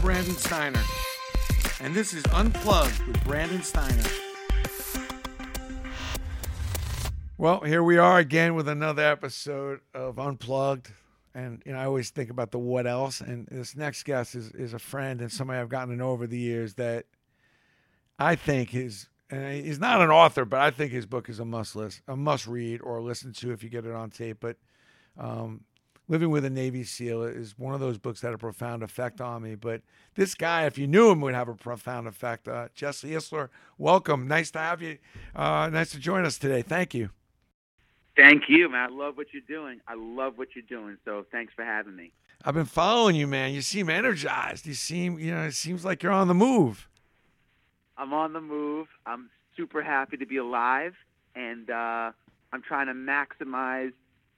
Brandon Steiner, and this is Unplugged with Brandon Steiner. Well, here we are again with another episode of Unplugged. And you know, I always think about the what else. And this next guest is, is a friend and somebody I've gotten to know over the years that I think is and he's not an author, but I think his book is a must list, a must read or listen to if you get it on tape. But um, Living with a Navy SEAL is one of those books that had a profound effect on me. But this guy, if you knew him, would have a profound effect. Uh, Jesse Itzler, welcome. Nice to have you. Uh, nice to join us today. Thank you. Thank you, man. I love what you're doing. I love what you're doing. So thanks for having me. I've been following you, man. You seem energized. You seem, you know, it seems like you're on the move. I'm on the move. I'm super happy to be alive, and uh, I'm trying to maximize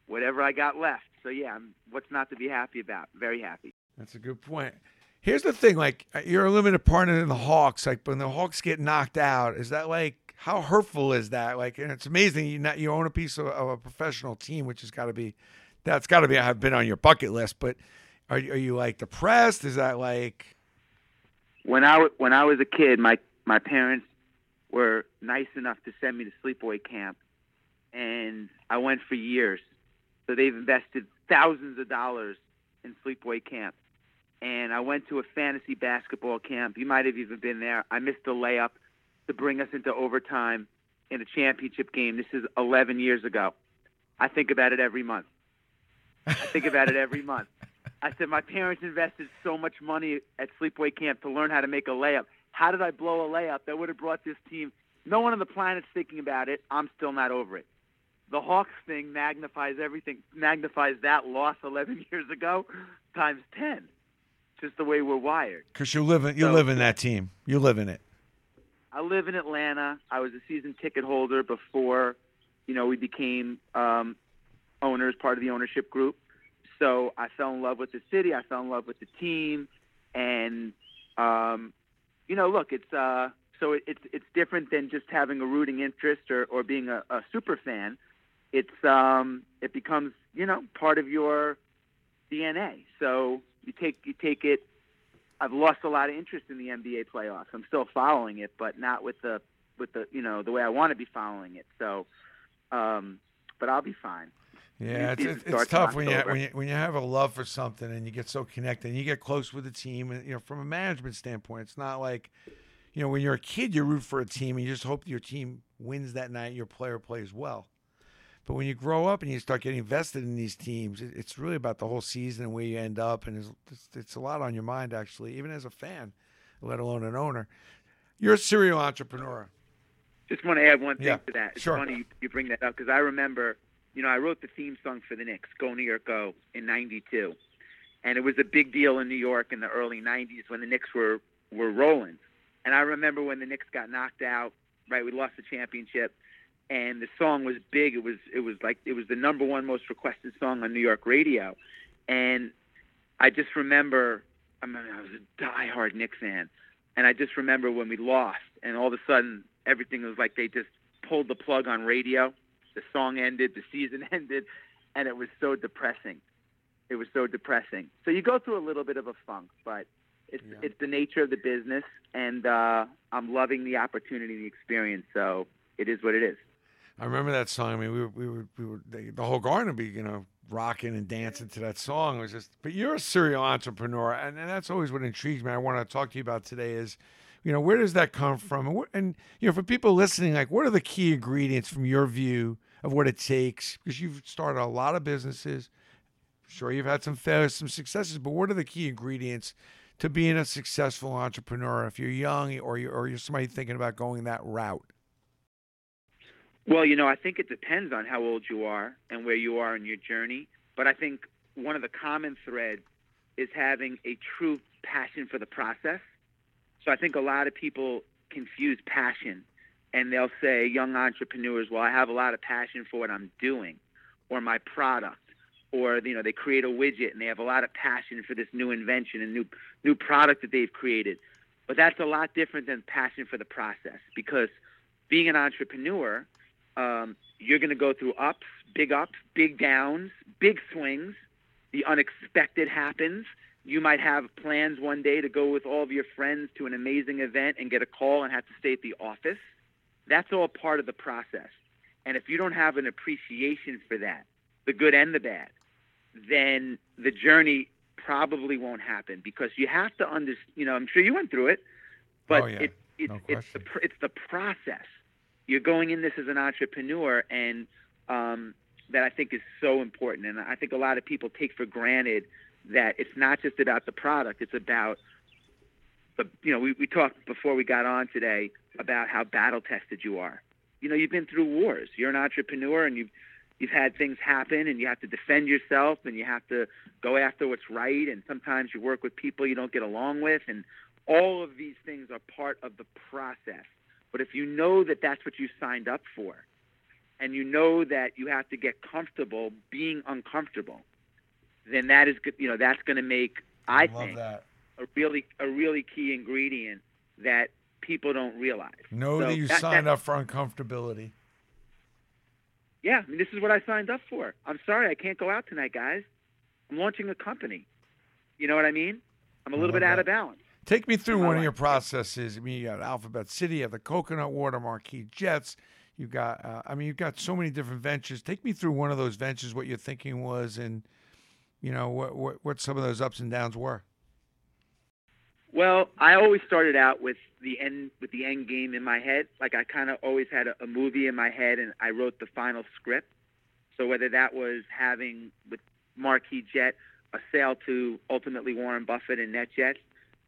whatever I got left. So yeah, I'm, what's not to be happy about? Very happy. That's a good point. Here's the thing: like uh, you're a limited partner in the Hawks. Like when the Hawks get knocked out, is that like how hurtful is that? Like, and it's amazing you not, you own a piece of, of a professional team, which has got to be that's got to be have been on your bucket list. But are are you like depressed? Is that like when I when I was a kid, my my parents were nice enough to send me to sleepaway camp, and I went for years. So they've invested thousands of dollars in sleepaway camp. And I went to a fantasy basketball camp. You might have even been there. I missed a layup to bring us into overtime in a championship game. This is 11 years ago. I think about it every month. I think about it every month. I said, my parents invested so much money at sleepaway camp to learn how to make a layup. How did I blow a layup that would have brought this team? No one on the planet's thinking about it. I'm still not over it. The Hawks thing magnifies everything, magnifies that loss 11 years ago times 10. Just the way we're wired. Because you live in you so, live in that team. You live in it. I live in Atlanta. I was a season ticket holder before, you know, we became um, owners, part of the ownership group. So I fell in love with the city. I fell in love with the team, and um, you know, look, it's uh, so it, it's it's different than just having a rooting interest or, or being a, a super fan. It's um, it becomes you know part of your DNA. So you take you take it I've lost a lot of interest in the NBA playoffs. I'm still following it, but not with the with the you know the way I want to be following it. So, um, but I'll be fine. Yeah, it's, it's, it's tough when you, when you when you have a love for something and you get so connected and you get close with the team and you know from a management standpoint, it's not like you know when you're a kid you root for a team and you just hope your team wins that night, your player plays well. But when you grow up and you start getting invested in these teams, it's really about the whole season and where you end up, and it's, it's a lot on your mind actually, even as a fan, let alone an owner. You're a serial entrepreneur. Just want to add one thing yeah, to that. It's sure. funny you, you bring that up because I remember, you know, I wrote the theme song for the Knicks, "Go New York Go," in '92, and it was a big deal in New York in the early '90s when the Knicks were were rolling. And I remember when the Knicks got knocked out. Right, we lost the championship and the song was big. It was it was like it was the number one most requested song on New York radio, and I just remember. I mean, I was a diehard Knicks fan, and I just remember when we lost, and all of a sudden everything was like they just pulled the plug on radio. The song ended, the season ended, and it was so depressing. It was so depressing. So you go through a little bit of a funk, but it's yeah. it's the nature of the business, and uh, I'm loving the opportunity, and the experience. So it is what it is. I remember that song. I mean, we were, we were, we were the whole garden would be, you know, rocking and dancing to that song. It was just, but you're a serial entrepreneur, and, and that's always what intrigues me. I want to talk to you about today is, you know, where does that come from? And, and, you know, for people listening, like, what are the key ingredients from your view of what it takes? Because you've started a lot of businesses. sure, you've had some failures, some successes, but what are the key ingredients to being a successful entrepreneur if you're young or you're, or you're somebody thinking about going that route? Well, you know, I think it depends on how old you are and where you are in your journey. But I think one of the common threads is having a true passion for the process. So I think a lot of people confuse passion and they'll say, young entrepreneurs, well, I have a lot of passion for what I'm doing or my product. Or you know they create a widget and they have a lot of passion for this new invention and new new product that they've created, but that's a lot different than passion for the process because being an entrepreneur um, you're going to go through ups, big ups, big downs, big swings. The unexpected happens. You might have plans one day to go with all of your friends to an amazing event and get a call and have to stay at the office. That's all part of the process. And if you don't have an appreciation for that, the good and the bad, then the journey probably won't happen because you have to understand. You know, I'm sure you went through it, but Oh, yeah. it, it, No it's the it's the process. You're going in this as an entrepreneur, and um, that I think is so important. And I think a lot of people take for granted that it's not just about the product; it's about the you know we, we talked before we got on today about how battle tested you are. You know, you've been through wars. You're an entrepreneur, and you've you've had things happen, and you have to defend yourself, and you have to go after what's right. And sometimes you work with people you don't get along with, and all of these things are part of the process. But if you know that that's what you signed up for, and you know that you have to get comfortable being uncomfortable, then that is. You know, that's going to make I love think that. a really a really key ingredient that people don't realize. Know So that you that- signed that- up for uncomfortability. Yeah, I mean, this is what I signed up for. I'm sorry I can't go out tonight, guys. I'm launching a company. You know what I mean? I'm a little bit out of balance. Take me through one of your processes. I mean, you got Alphabet City, you have the Coconut Water Marquis Jets. You got, uh, I mean, you've got so many different ventures. Take me through one of those ventures, what your thinking was, and you know what what, what some of those ups and downs were. Well, I always started out with the end with the end game in my head. Like I kind of always had a, a movie in my head, and I wrote the final script. So whether that was having with Marquis Jet a sale to ultimately Warren Buffett and NetJets,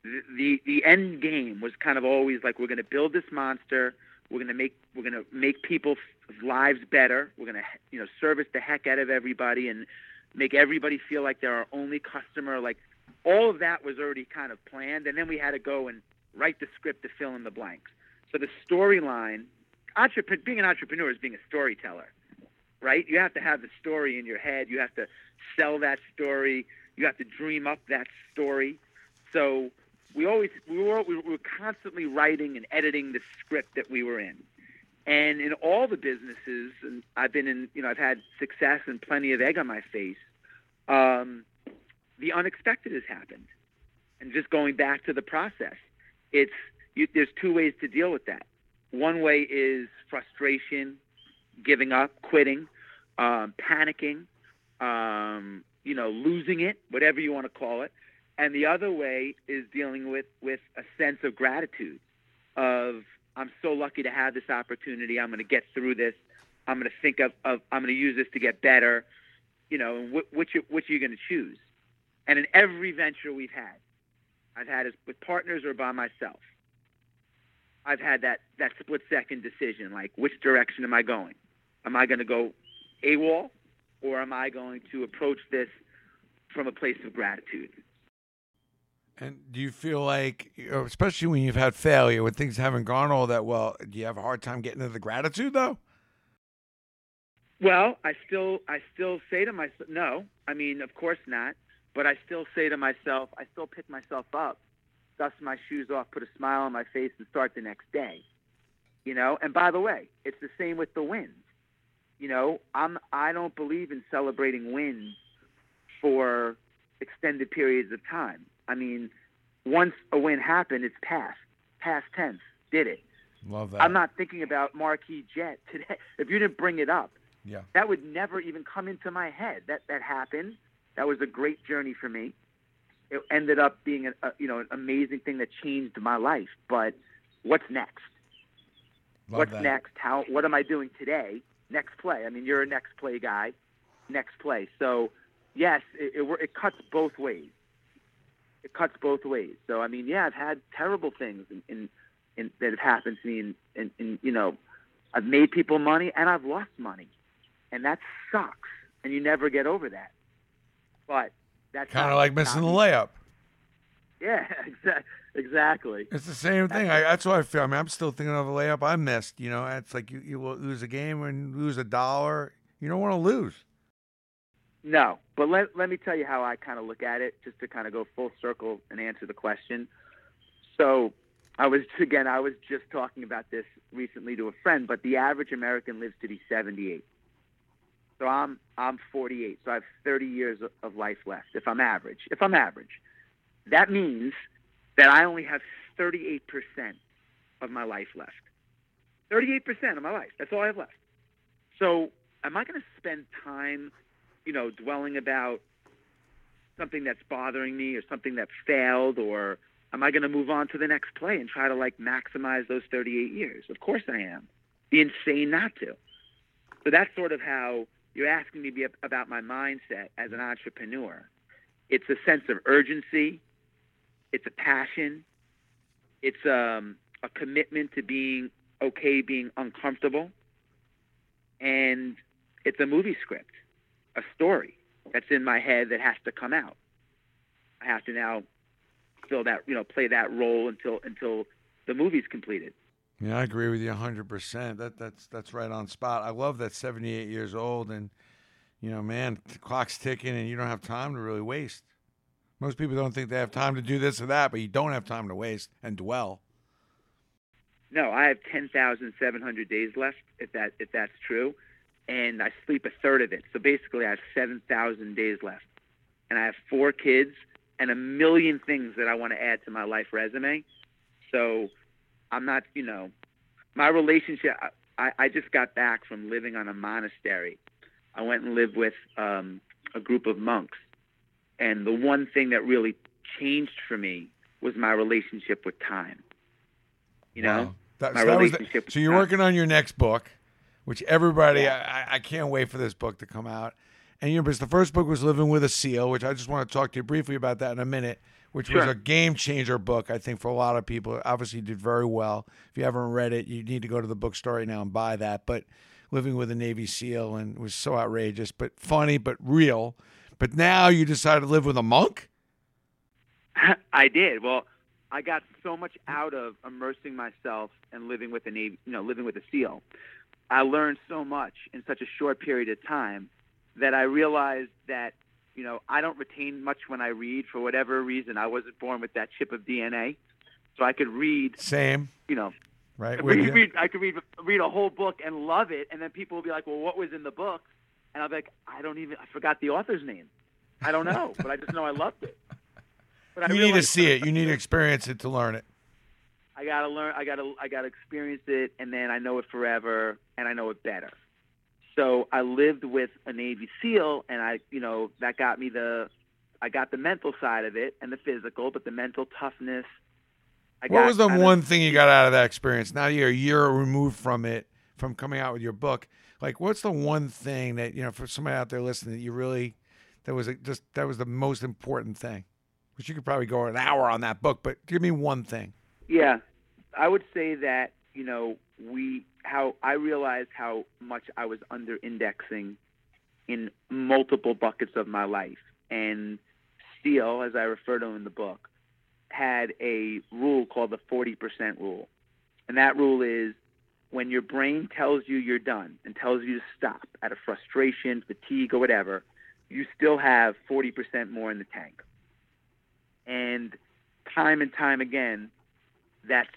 the the, end game was kind of always like we're going to build this monster. We're going to make we're going to make people's lives better. We're going to you know service the heck out of everybody and make everybody feel like they're our only customer. Like all of that was already kind of planned, and then we had to go and write the script to fill in the blanks. So the storyline, entrep- being an entrepreneur is being a storyteller, right? You have to have the story in your head. You have to sell that story. You have to dream up that story. So we always we were we were constantly writing and editing the script that we were in. And in all the businesses, and I've been in, you know, I've had success and plenty of egg on my face. Um, the unexpected has happened. And just going back to the process, it's you, there's two ways to deal with that. One way is frustration, giving up, quitting, um, panicking, um, you know, losing it, whatever you want to call it. And the other way is dealing with with a sense of gratitude, of I'm so lucky to have this opportunity. I'm going to get through this. I'm going to think of, of I'm going to use this to get better. You know, and wh- which which are you going to choose? And in every venture we've had, I've had it with partners or by myself. I've had that that split second decision, like which direction am I going? Am I going to go AWOL, or am I going to approach this from a place of gratitude? And do you feel like, uh, especially when you've had failure, when things haven't gone all that well, do you have a hard time getting to the gratitude though? Well, I still I still say to myself, no. I mean, of course not. But I still say to myself, I still pick myself up, dust my shoes off, put a smile on my face, and start the next day. You know. And by the way, it's the same with the wins. You know, I'm I don't believe in celebrating wins for extended periods of time. I mean, once a win happened, it's past, past tense. Did it? Love that. I'm not thinking about Marquis Jet today. If you didn't bring it up, Yeah. that would never even come into my head. That that happened. That was a great journey for me. It ended up being a, a you know an amazing thing that changed my life. But what's next? Love what's that. next? How? What am I doing today? Next play. I mean, you're a next play guy. Next play. So yes, it, it, it cuts both ways. It cuts both ways. So I mean, yeah, I've had terrible things in, in, in that have happened to me, and, and, and you know, I've made people money and I've lost money, and that sucks. And you never get over that. But that's Kind of like missing the layup. Yeah, exa- exactly. It's the same thing. I, that's what I feel. I mean, I'm still thinking of the layup I missed. You know, it's like you, you will lose a game and lose a dollar. You don't want to lose. No, but let let me tell you how I kind of look at it, just to kind of go full circle and answer the question. So, I was again, I was just talking about this recently to a friend, but the average American lives to be 78. So I'm I'm 48, so I have 30 years of- life left if I'm average. If I'm average, that means that I only have 38% of my life left. 38% of my life. That's all I have left. So, am I going to spend time, you know, dwelling about something that's bothering me or something that failed or am I going to move on to the next play and try to like maximize those 38 years? Of course I am. Be insane not to. So that's sort of how you're asking me about my mindset as an entrepreneur. It's a sense of urgency. It's a passion. It's um, a commitment to being okay, being uncomfortable. And it's a movie script, a story that's in my head that has to come out. I have to now fill that, you know, play that role until until the movie's completed. Yeah, I agree with you 100%. That that's that's right on spot. I love that 78 years old and you know, man, the clock's ticking and you don't have time to really waste. Most people don't think they have time to do this or that, but you don't have time to waste and dwell. No, I have 10,700 days left if that if that's true and I sleep a third of it. So basically, I have 7,000 days left. And I have four kids and a million things that I want to add to my life resume. So I'm not, you know, my relationship, I, I just got back from living on a monastery. I went and lived with um, a group of monks. And the one thing that really changed for me was my relationship with time. You know, wow. that, my so relationship. The, so you're time. working on your next book which everybody, yeah. I, I can't wait for this book to come out. And you know, because the first book was Living with a Seal, which I just want to talk to you briefly about that in a minute, which sure. was a game changer book, I think, for a lot of people. Obviously, did very well. If you haven't read it, you need to go to the bookstore right now and buy that. But Living with a Navy SEAL and was so outrageous, but funny, but real. But now you decided to live with a monk? I did. Well, I got so much out of immersing myself and living with a Navy, you know, living with a SEAL I learned so much in such a short period of time that I realized that you know I don't retain much when I read for whatever reason. I wasn't born with that chip of DNA, so I could read. Same. You know. Right. Read, read, I could read read a whole book and love it, and then people will be like, "Well, what was in the book?" And I'll be like, "I don't even. I forgot the author's name. I don't know, but I just know I loved it." But you need to see it. You need to experience it to learn it. I gotta learn. I gotta. I gotta experience it, and then I know it forever, and I know it better. So I lived with a Navy SEAL, and I, you know, that got me the. I got the mental side of it and the physical, but the mental toughness. I what was the one of, thing you got out of that experience? Now you're a year removed from it, from coming out with your book. Like, what's the one thing that you know for somebody out there listening that you really that was a, just that was the most important thing? Which you could probably go an hour on that book, but give me one thing. Yeah, I would say that you know we how I realized how much I was under indexing in multiple buckets of my life, and Steele, as I refer to in the book, had a rule called the 40% rule, and that rule is when your brain tells you you're done and tells you to stop out of frustration, fatigue, or whatever, you still have 40% more in the tank. And time and time again, that's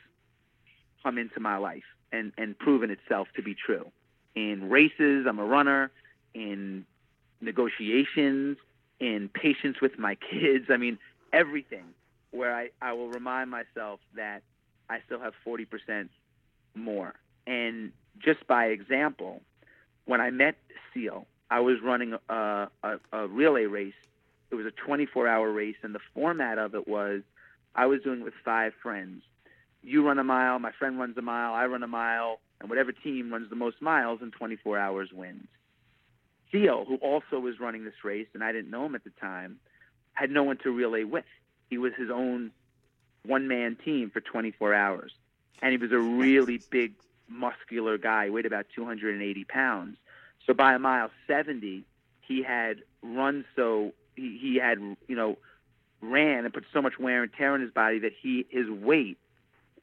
come into my life and, and proven itself to be true. In races, I'm a runner. In negotiations, in patience with my kids, I mean, everything where I, I will remind myself that I still have 40% more. And just by example, when I met Seal, I was running a, a, a relay race. It was a 24 hour race, and the format of it was I was doing it with five friends you run a mile, my friend runs a mile, I run a mile, and whatever team runs the most miles in 24 hours wins. Theo, who also was running this race, and I didn't know him at the time, had no one to relay with. He was his own one man team for 24 hours. And he was a really big, muscular guy, he weighed about 280 pounds. So by a mile 70, he had run so, he, he had, you know, ran and put so much wear and tear on his body that he his weight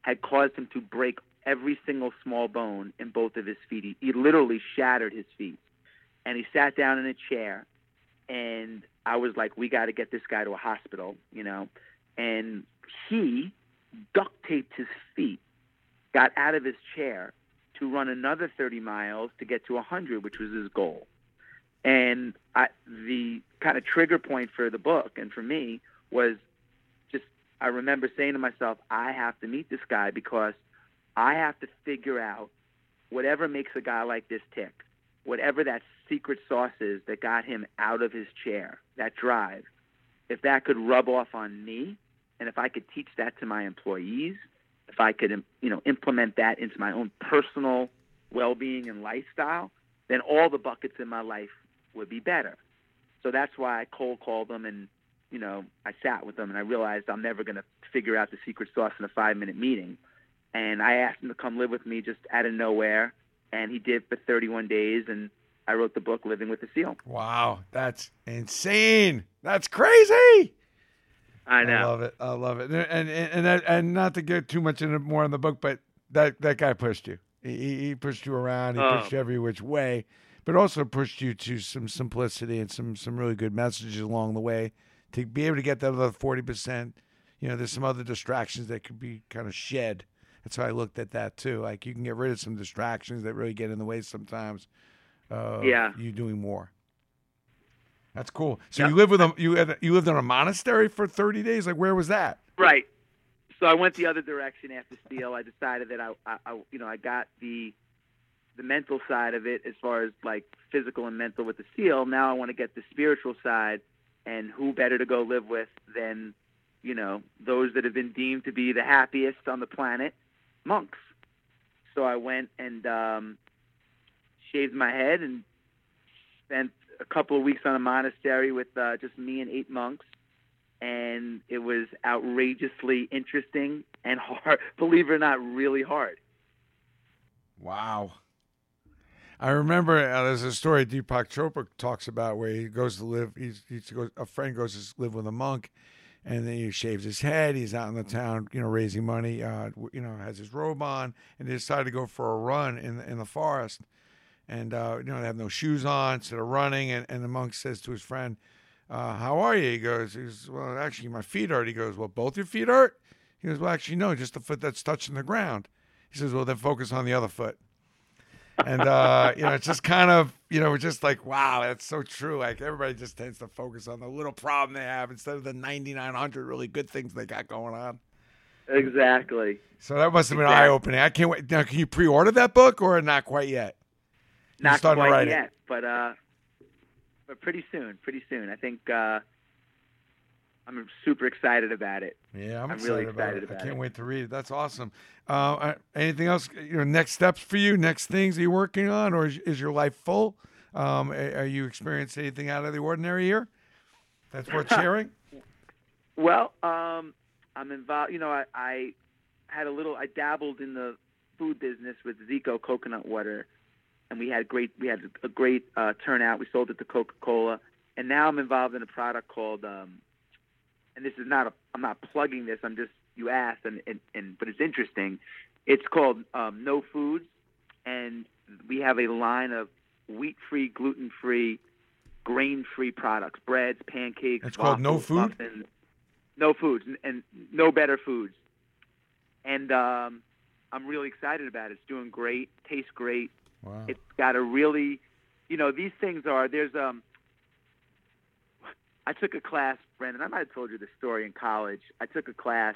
had caused him to break every single small bone in both of his feet. He, he literally shattered his feet. And he sat down in a chair, and I was like, we got to get this guy to a hospital, you know. And he duct taped his feet, got out of his chair to run another 30 miles to get to 100, which was his goal. And I, the kind of trigger point for the book and for me was I remember saying to myself, I have to meet this guy because I have to figure out whatever makes a guy like this tick, whatever that secret sauce is that got him out of his chair, that drive. If that could rub off on me, and if I could teach that to my employees, if I could, you know, implement that into my own personal well-being and lifestyle, then all the buckets in my life would be better. So that's why I cold called them and, you know, I sat with them and I realized I'm never going to figure out the secret sauce in a five-minute meeting. And I asked him to come live with me just out of nowhere, and he did for 31 days. And I wrote the book Living with a Seal. Wow, that's insane. That's crazy. I know. I love it. I love it. And and and, that, and not to get too much into more in the book, but that that guy pushed you. He, he pushed you around. He Oh. pushed you every which way, but also pushed you to some simplicity and some some really good messages along the way to be able to get that other forty percent. You know, there's some other distractions that could be kind of shed. That's how I looked at that too. Like you can get rid of some distractions that really get in the way sometimes. Of Yeah. you doing more. That's cool. So Yep. you live with a you had, you lived in a monastery for thirty days. Like where was that? Right. So I went the other direction after Steel. I decided that I, I, I, you know, I got the the mental side of it as far as like physical and mental with the Seal. Now I want to get the spiritual side, and who better to go live with than, you know, those that have been deemed to be the happiest on the planet, monks. So I went and um, shaved my head and spent a couple of weeks on a monastery with uh, just me and eight monks and it was outrageously interesting and hard. Believe it or not, really hard. Wow. I remember uh, there's a story Deepak Chopra talks about where he goes to live. He's, he's goes, a friend goes to live with a monk, and then he shaves his head. He's out in the town, you know, raising money. Uh, you know, has his robe on, and they decide to go for a run in the, in the forest. And uh, you know, they have no shoes on, so they're running. And, and the monk says to his friend, uh, "How are you?" He goes, "He goes, well, actually, my feet hurt." He goes, "Well, both your feet hurt." He goes, "Well, actually, no, just the foot that's touching the ground." He says, "Well, then focus on the other foot." And uh, you know, it's just kind of you know, we're just like wow, that's so true. Like everybody just tends to focus on the little problem they have instead of the ninety nine hundred really good things they got going on. Exactly. So that must have been Exactly. eye opening. I can't wait. Now, can you pre order that book or not quite yet? You're Not quite it. yet, but uh, but pretty soon. Pretty soon. I think uh, I'm super excited about it. Yeah, I'm, I'm excited really about excited it. I can't it. wait to read it. That's awesome. Uh, anything else? You know, next steps for you? Next things you're working on, or is, is your life full? Um, are you experiencing anything out of the ordinary here? That's worth sharing. Well, um, I'm involved. You know, I, I had a little. I dabbled in the food business with Zico coconut water, and we had great. We had a great uh, turnout. We sold it to Coca-Cola, and now I'm involved in a product called. Um, and this is not a. I'm not plugging this. I'm just. You asked, and and, and but it's interesting. It's called um, No Foods, and we have a line of wheat-free, gluten-free, grain-free products: breads, pancakes. It's called No waffles, Food? muffins, no foods and, and no better foods. And um, I'm really excited about it. It's doing great, tastes great. Wow. It's got a really, you know, these things are. There's um. I took a class, Brandon. I might have told you this story in college. I took a class,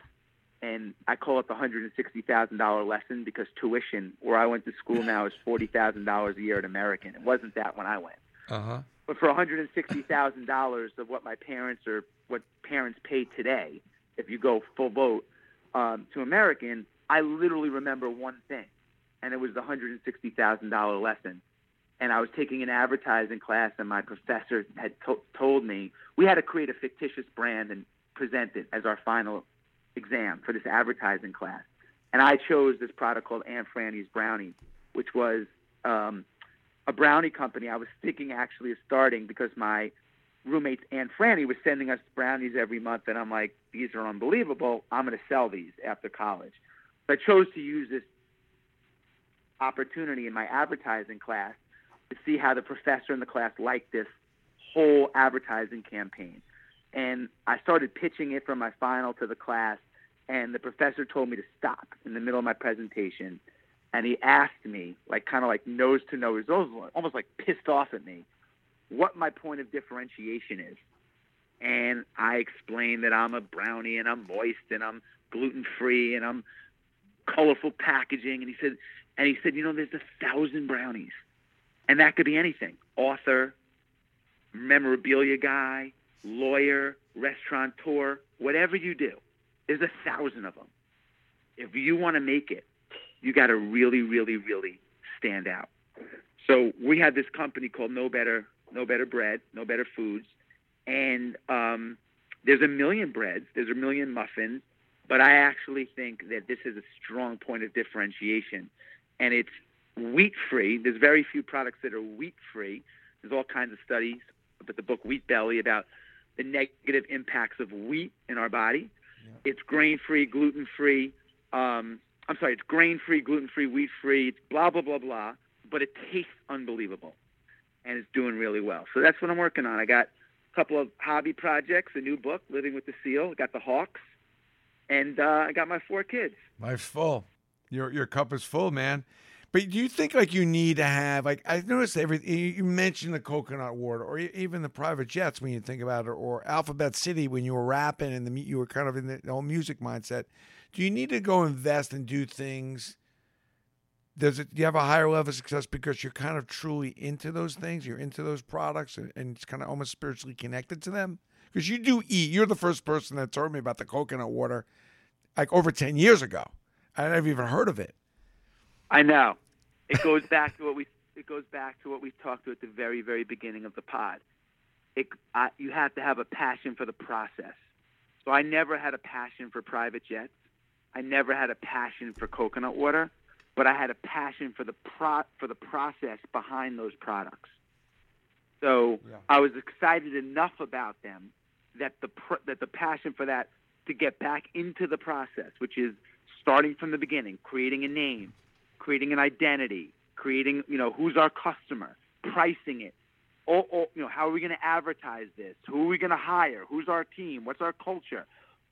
and I call it the hundred and sixty thousand dollar lesson because tuition, where I went to school now, is forty thousand dollars a year at American. It wasn't that when I went. Uh huh. But for $160,000 of what my parents or what parents pay today, if you go full vote um, to American, I literally remember one thing, and it was the $160,000 lesson. And I was taking an advertising class, and my professor had to- told me we had to create a fictitious brand and present it as our final exam for this advertising class. And I chose this product called Aunt Franny's Brownie, which was um, a brownie company I was thinking actually of starting because my roommate's Aunt Franny was sending us brownies every month, and I'm like, these are unbelievable. I'm going to sell these after college. So I chose to use this opportunity in my advertising class to see how the professor in the class liked this whole advertising campaign. And I started pitching it from my final to the class, and the professor told me to stop in the middle of my presentation and he asked me, like kind of like nose to nose, almost like pissed off at me, what my point of differentiation is. and I explained that I'm a brownie and I'm moist and I'm gluten free and I'm colorful packaging. And he said, and he said, you know, there's a thousand brownies, and that could be anything: author, memorabilia guy, lawyer, restaurateur, whatever you do. There's a thousand of them. If you want to make it, you got to really, really, really stand out. So we had this company called No Better, No Better Bread, No Better Foods, and um, there's a million breads, there's a million muffins, but I actually think that this is a strong point of differentiation, and it's wheat free. There's very few products that are wheat free. There's all kinds of studies, but the book Wheat Belly about the negative impacts of wheat in our body. Yeah. It's grain free, gluten free. Um, I'm sorry, it's grain free, gluten free, wheat free. It's blah blah blah blah, but it tastes unbelievable, and it's doing really well. So that's what I'm working on. I got a couple of hobby projects, a new book, Living with the Seal. I got the Hawks, and uh, I got my four kids. Life's full. Your your cup is full, man. But do you think like you need to have like I noticed everything you mentioned the coconut water or even the private jets when you think about it or Alphabet City when you were rapping and the you were kind of in the whole music mindset. Do you need to go invest and do things? Does it? Do you have a higher level of success because you're kind of truly into those things? You're into those products and, and it's kind of almost spiritually connected to them because you do eat. You're the first person that told me about the coconut water like over ten years ago. I never even heard of it. I know. It goes back to what we it goes back to what we talked to at the very very beginning of the pod. It I, you have to have a passion for the process. So I never had a passion for private jets. I never had a passion for coconut water, but I had a passion for the pro for the process behind those products. So yeah. I was excited enough about them that the pr- that the passion for that to get back into the process, which is starting from the beginning, creating a name, creating an identity, creating, you know, who's our customer, pricing it. Or, or you know, how are we going to advertise this? Who are we going to hire? Who's our team? What's our culture?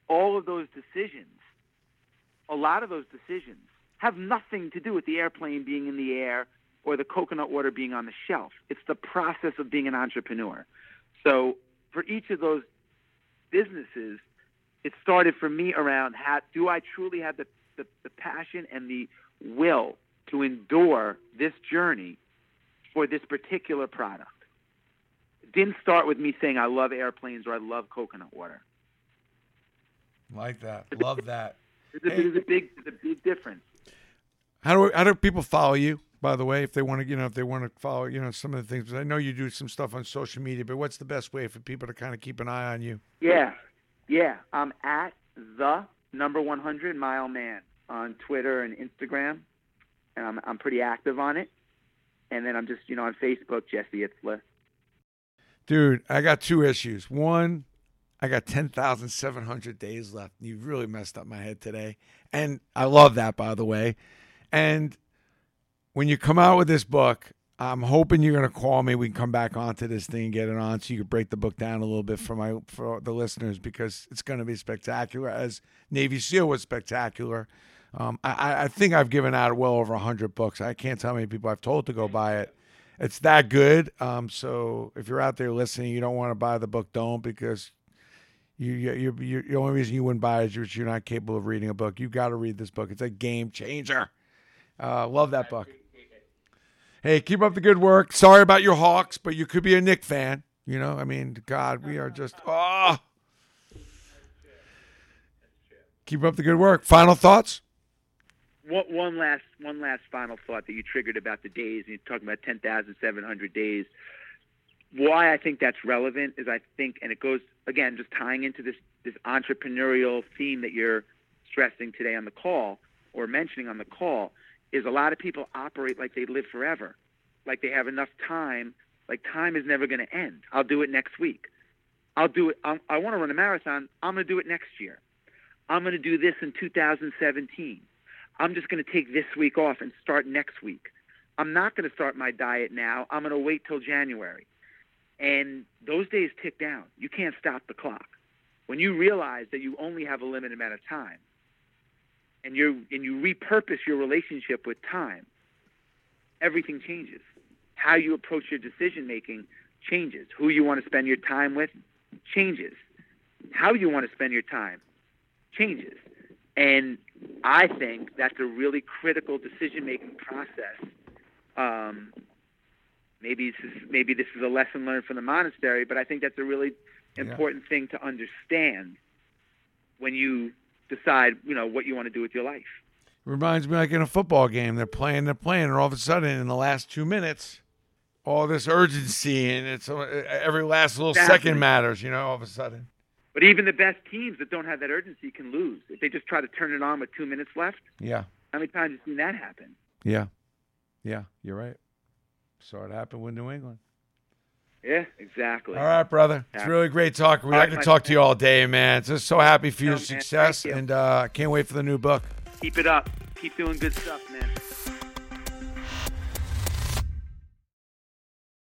All of those decisions, a lot of those decisions have nothing to do with the airplane being in the air or the coconut water being on the shelf. It's the process of being an entrepreneur. So for each of those businesses, it started for me around how, do I truly have the, the, the passion and the will to endure this journey for this particular product. It didn't start with me saying I love airplanes or I love coconut water. Like that. Love that. There's a, there's a big, there's a big difference. How do how do people follow you? By the way, if they want to, you know, if they want to follow, you know, some of the things. I know you do some stuff on social media, but what's the best way for people to kind of keep an eye on you? Yeah, yeah. I'm at the number 100 mile man on Twitter and Instagram, and I'm I'm pretty active on it. And then I'm just you know on Facebook, Jesse Itzler. Dude, I got two issues. One, I got ten thousand seven hundred days left. You really messed up my head today, and I love that by the way. And when you come out with this book, I'm hoping you're going to call me. We can come back onto this thing and get it on, so you can break the book down a little bit for my for the listeners because it's going to be spectacular. As Navy SEAL was spectacular, um, I, I think I've given out well over hundred books. I can't tell how many people I've told to go buy it. It's that good. Um, so if you're out there listening, you don't want to buy the book, don't because you you you the only reason you wouldn't buy it is you're not capable of reading a book. You've got to read this book. It's a game changer. Uh, love that book. Hey, keep up the good work. Sorry about your Hawks, but you could be a Knick fan. You know, I mean, God, we are just oh. Keep up the good work. Final thoughts? One last one last final thought that you triggered about the days, and you're talking about ten thousand seven hundred days. Why I think that's relevant is I think, and it goes again, just tying into this this entrepreneurial theme that you're stressing today on the call or mentioning on the call, is a lot of people operate like they live forever, like they have enough time, like time is never going to end. I'll do it next week. I'll do it. I'm, I want to run a marathon. I'm going to do it next year. I'm going to do this in 2017 I'm just going to take this week off and start next week. I'm not going to start my diet now. I'm going to wait till January. And those days tick down. You can't stop the clock. When you realize that you only have a limited amount of time and you and you repurpose your relationship with time, everything changes. How you approach your decision making changes. Who you want to spend your time with changes. How you want to spend your time changes. And I think that's a really critical decision making process. Um, maybe this is maybe this is a lesson learned from the monastery, but I think that's a really important yeah. thing to understand when you decide, you know, what you want to do with your life. It Reminds me like in a football game, they're playing, they're playing, and all of a sudden, in the last two minutes, all this urgency and it's uh, every last little exactly. second matters. You know, all of a sudden. But even the best teams that don't have that urgency can lose if they just try to turn it on with two minutes left. Yeah. How many times have you seen that happen? Yeah, yeah, you're right. Saw it happen with New England. Yeah, exactly. All right, brother. It's really great talking. We'd like to talk to you all day, man. Just so happy for your success, you. and uh, can't wait for the new book. Keep it up. Keep doing good stuff, man.